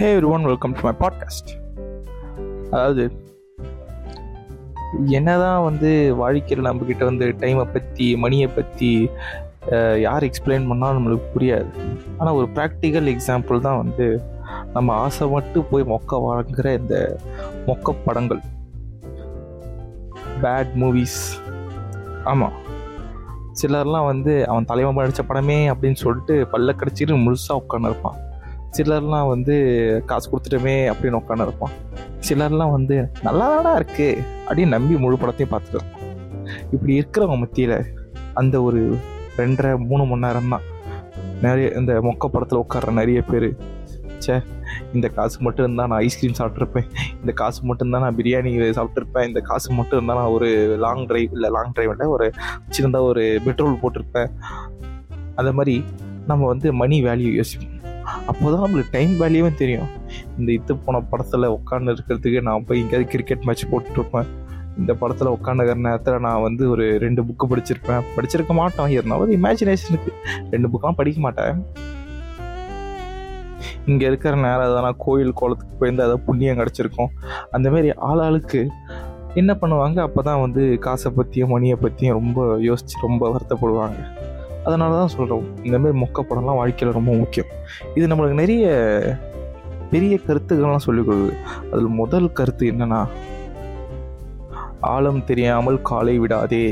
Hey everyone welcome to my podcast அதாவது என்னதான் வந்து வாழ்க்கையில் நம்மக்கிட்ட வந்து டைமை பற்றி மணியை பற்றி யார் எக்ஸ்பிளைன் பண்ணாலும் நம்மளுக்கு புரியாது. ஆனால் ஒரு ப்ராக்டிக்கல் எக்ஸாம்பிள் தான் வந்து நம்ம ஆசை மட்டும் போய் மொக்க வாங்குகிற இந்த மொக்க படங்கள். பேட் மூவிஸ் ஆமாம் சிலர்லாம் வந்து அவன் தலைவன் நடித்த படமே அப்படின்னு சொல்லிட்டு பல்ல கடிச்சிட்டு முழுசாக உட்காந்துருப்பான் சிலர்லாம் வந்து காசு கொடுத்துட்டோமே அப்படின்னு உட்காந்து இருப்பான். சிலர்லாம் வந்து நல்லாதாடா இருக்கு அப்படின்னு நம்பி முழு படத்தையும் பார்த்துக்கலாம் இப்படி இருக்கிறவங்க மத்தியில் அந்த ஒரு ரெண்டரை மூணு மணி நேரம் தான் நிறைய இந்த மொக்க படத்தில் உட்கார்ற நிறைய பேர் சே இந்த காசு மட்டும் இருந்தால் நான் ஐஸ்கிரீம் சாப்பிட்ருப்பேன் இந்த காசு மட்டும் தான் நான் பிரியாணி சாப்பிட்ருப்பேன் இந்த காசு மட்டும் இருந்தால் நான் ஒரு லாங் ட்ரைவ் இல்லை லாங் ட்ரைவ் இல்லை ஒரு சின்னதாக ஒரு பெட்ரோல் போட்டிருப்பேன். அந்த மாதிரி நம்ம வந்து மணி வேல்யூ யோசிப்போம். அப்போ தான் நம்மளுக்கு டைம் வேல்யூவே தெரியும். இந்த இது போன படத்தில் உட்காந்து இருக்கிறதுக்கு நான் போய் எங்கேயாவது கிரிக்கெட் மேட்ச் போட்டுருப்பேன் இந்த படத்தில் உட்காந்துக்கிற நேரத்தில் நான் வந்து ஒரு ரெண்டு புக்கு படிச்சிருப்பேன். படிச்சிருக்க மாட்டோம் இருந்தாலும் இமேஜினேஷனுக்கு ரெண்டு புக்கெலாம் படிக்க மாட்டேன். இங்கே இருக்கிற நேரம் எதனா கோயில் குளத்துக்கு போயிருந்து அதை புண்ணியம் கிடச்சிருக்கும். அந்தமாரி ஆளாளுக்கு என்ன பண்ணுவாங்க? அப்போ தான் வந்து காசை பற்றியும் மணியை பற்றியும் ரொம்ப யோசித்து ரொம்ப வருத்தப்படுவாங்க. அதனால தான் சொல்கிறோம் இந்தமாரி மொக்க படம்லாம் வாழ்க்கையில் ரொம்ப முக்கியம். இது நம்மளுக்கு நிறைய பெரிய கருத்துக்கள்லாம் சொல்லிக் கொடுக்குது. அதில் முதல் கருத்து என்னன்னா ஆழம் தெரியாமல் காலை விடாதே.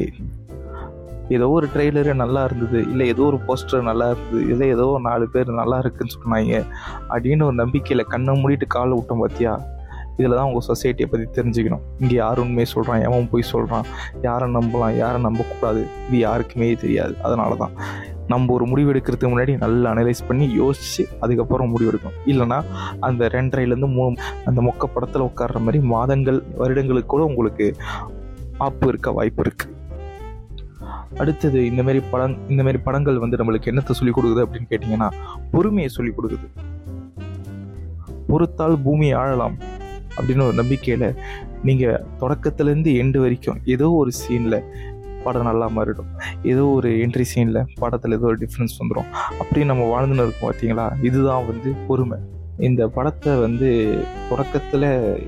ஏதோ ஒரு ட்ரெய்லரு நல்லா இருந்தது இல்லை ஏதோ ஒரு போஸ்டர் நல்லா இருந்தது இல்லை ஏதோ நாலு பேர் நல்லா இருக்குன்னு சொன்னாங்க. அப்படின்னு ஒரு நம்பிக்கையில் கண்ணை மூடிட்டு காலை விட்டோம் பார்த்தியா இதில் தான் உங்கள் சொசைட்டியை பற்றி தெரிஞ்சுக்கணும். இங்கே யார் உண்மையை சொல்கிறான் எவன் போய் சொல்கிறான் யாரை நம்பலாம்? யாரை நம்பக்கூடாது? இது யாருக்குமே தெரியாது. அதனால தான் நம்ம ஒரு முடிவு எடுக்கிறதுக்கு முன்னாடி நல்லா அனலைஸ் பண்ணி யோசித்து அதுக்கப்புறம் முடிவு எடுக்கணும் இல்லைனா அந்த ரெண்டரைலேருந்து மூணு அந்த மொக்க படத்தில் உட்கார்ற மாதிரி மாதங்கள் வருடங்களுக்கு கூட உங்களுக்கு ஆப்பு இருக்க வாய்ப்பு இருக்குது அடுத்தது இந்த மாதிரி படம் இந்த மாதிரி படங்கள் வந்து நம்மளுக்கு என்னத்தை சொல்லிக் கொடுக்குது அப்படின்னு கேட்டிங்கன்னா பொறுமையை சொல்லிக் கொடுக்குது. பொறுத்தால் பூமி ஆழலாம். அப்படின்னு ஒரு நம்பிக்கையில் நீங்கள் தொடக்கத்துலேருந்து எண்டு வரைக்கும் ஏதோ ஒரு சீனில் படம் நல்லா மாறிடும். ஏதோ ஒரு என்ட்ரி சீனில் படத்தில் ஏதோ ஒரு டிஃப்ரென்ஸ் வந்துடும் அப்படி நம்ம வாழ்ந்துன்னு இருக்கோம் பார்த்தீங்களா இதுதான் வந்து பொறுமை. இந்த படத்தை வந்து தொடக்கத்தில்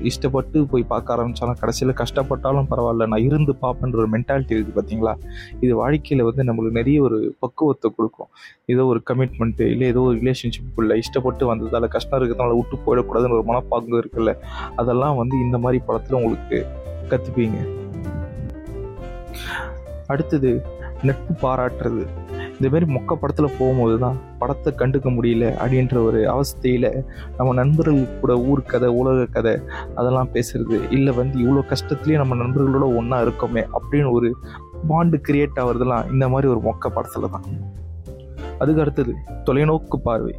இஷ்டப்பட்டு போய் பார்க்க ஆரம்பித்தாலும் கடைசியில் கஷ்டப்பட்டாலும் பரவாயில்ல. நான் இருந்து பார்ப்பேன்ற ஒரு மென்டாலிட்டி இருக்குது பார்த்தீங்களா இது வாழ்க்கையில் வந்து நம்மளுக்கு நிறைய ஒரு பக்குவத்தை கொடுக்கும். ஏதோ ஒரு கமிட்மெண்ட்டு இல்லை ஏதோ ஒரு ரிலேஷன்ஷிப்புக்குள்ள இஷ்டப்பட்டு வந்ததால் கஷ்டம் இருக்கிறதுனால விட்டு போயிடக்கூடாதுன்னு ஒரு மனப்பாங்கு இருக்குல்ல? அதெல்லாம் வந்து இந்த மாதிரி படத்தில் உங்களுக்கு கற்றுப்பீங்க அடுத்தது நட்பு பாராட்டுறது. இந்தமாரி மொக்க படத்தில் போகும்போது தான் படத்தை கண்டுக்க முடியல அப்படின்ற ஒரு அவஸ்தையில் நம்ம நண்பர்கள் கூட ஊர் கதை உலக கதை அதெல்லாம் பேசுறது. இல்லை வந்து இவ்வளோ கஷ்டத்துலேயே நம்ம நண்பர்களோட ஒன்றா இருக்கோமே அப்படின்னு ஒரு பாண்டு கிரியேட் ஆகிறதுலாம் இந்த மாதிரி ஒரு மொக்க படத்தில் தான் அதுக்கு அடுத்தது தொலைநோக்கு பார்வை.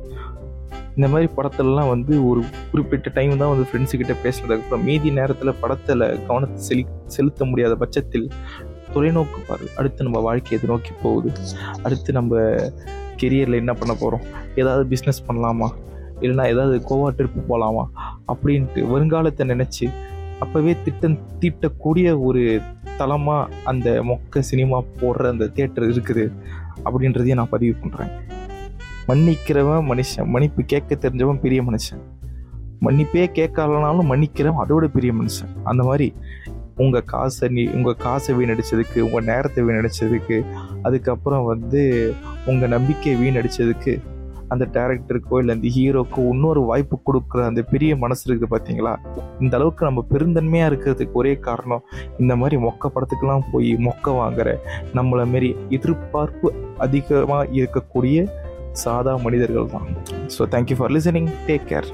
இந்த மாதிரி படத்துலலாம் வந்து ஒரு குறிப்பிட்ட டைம் தான் வந்து ஃப்ரெண்ட்ஸுக்கிட்ட பேசுனதுக்கப்புறம் மீதி நேரத்தில் படத்தில் கவனத்தை செலி செலுத்த முடியாத பட்சத்தில் தொலைநோக்கு பாரு. அடுத்து நம்ம வாழ்க்கை எது நோக்கி போகுது. அடுத்து நம்ம கெரியரில் என்ன பண்ண போகிறோம் ஏதாவது பிஸ்னஸ் பண்ணலாமா? இல்லைனா ஏதாவது கோவா ட்ரிப்பு போகலாமா அப்படின்ட்டு வருங்காலத்தை நினச்சி அப்போவே திட்டம் தீட்டக்கூடிய ஒரு தளமாக அந்த மொக்க சினிமா போடுற அந்த தேட்டர் இருக்குது அப்படின்றதையும் நான் பதிவு பண்ணுறேன் மன்னிக்கிறவன் மனுஷன். மன்னிப்பு கேட்க தெரிஞ்சவன் பெரிய மனுஷன். மன்னிப்பே கேட்கலனாலும் மன்னிக்கிறவன் அதோட பெரிய மனுஷன். அந்த மாதிரி உங்கள் காசை நீ உங்கள் காசை வீணடிச்சதுக்கு உங்கள் நேரத்தை வீணடிச்சதுக்கு அதுக்கப்புறம் வந்து உங்கள் நம்பிக்கையை வீணடிச்சதுக்கு அந்த டேரக்டருக்கோ இல்லை அந்த ஹீரோக்கோ இன்னொரு வாய்ப்பு கொடுக்குற அந்த பெரிய மனசு இருக்குது பார்த்தீங்களா இந்த அளவுக்கு நம்ம பெருந்தன்மையாக இருக்கிறதுக்கு ஒரே காரணம் இந்த மாதிரி மொக்க படத்துக்கெல்லாம் போய் மொக்க வாங்குற நம்மளை மாரி எதிர்பார்ப்பு அதிகமாக இருக்கக்கூடிய சாதா மனிதர்கள் தான். So thank you for listening take care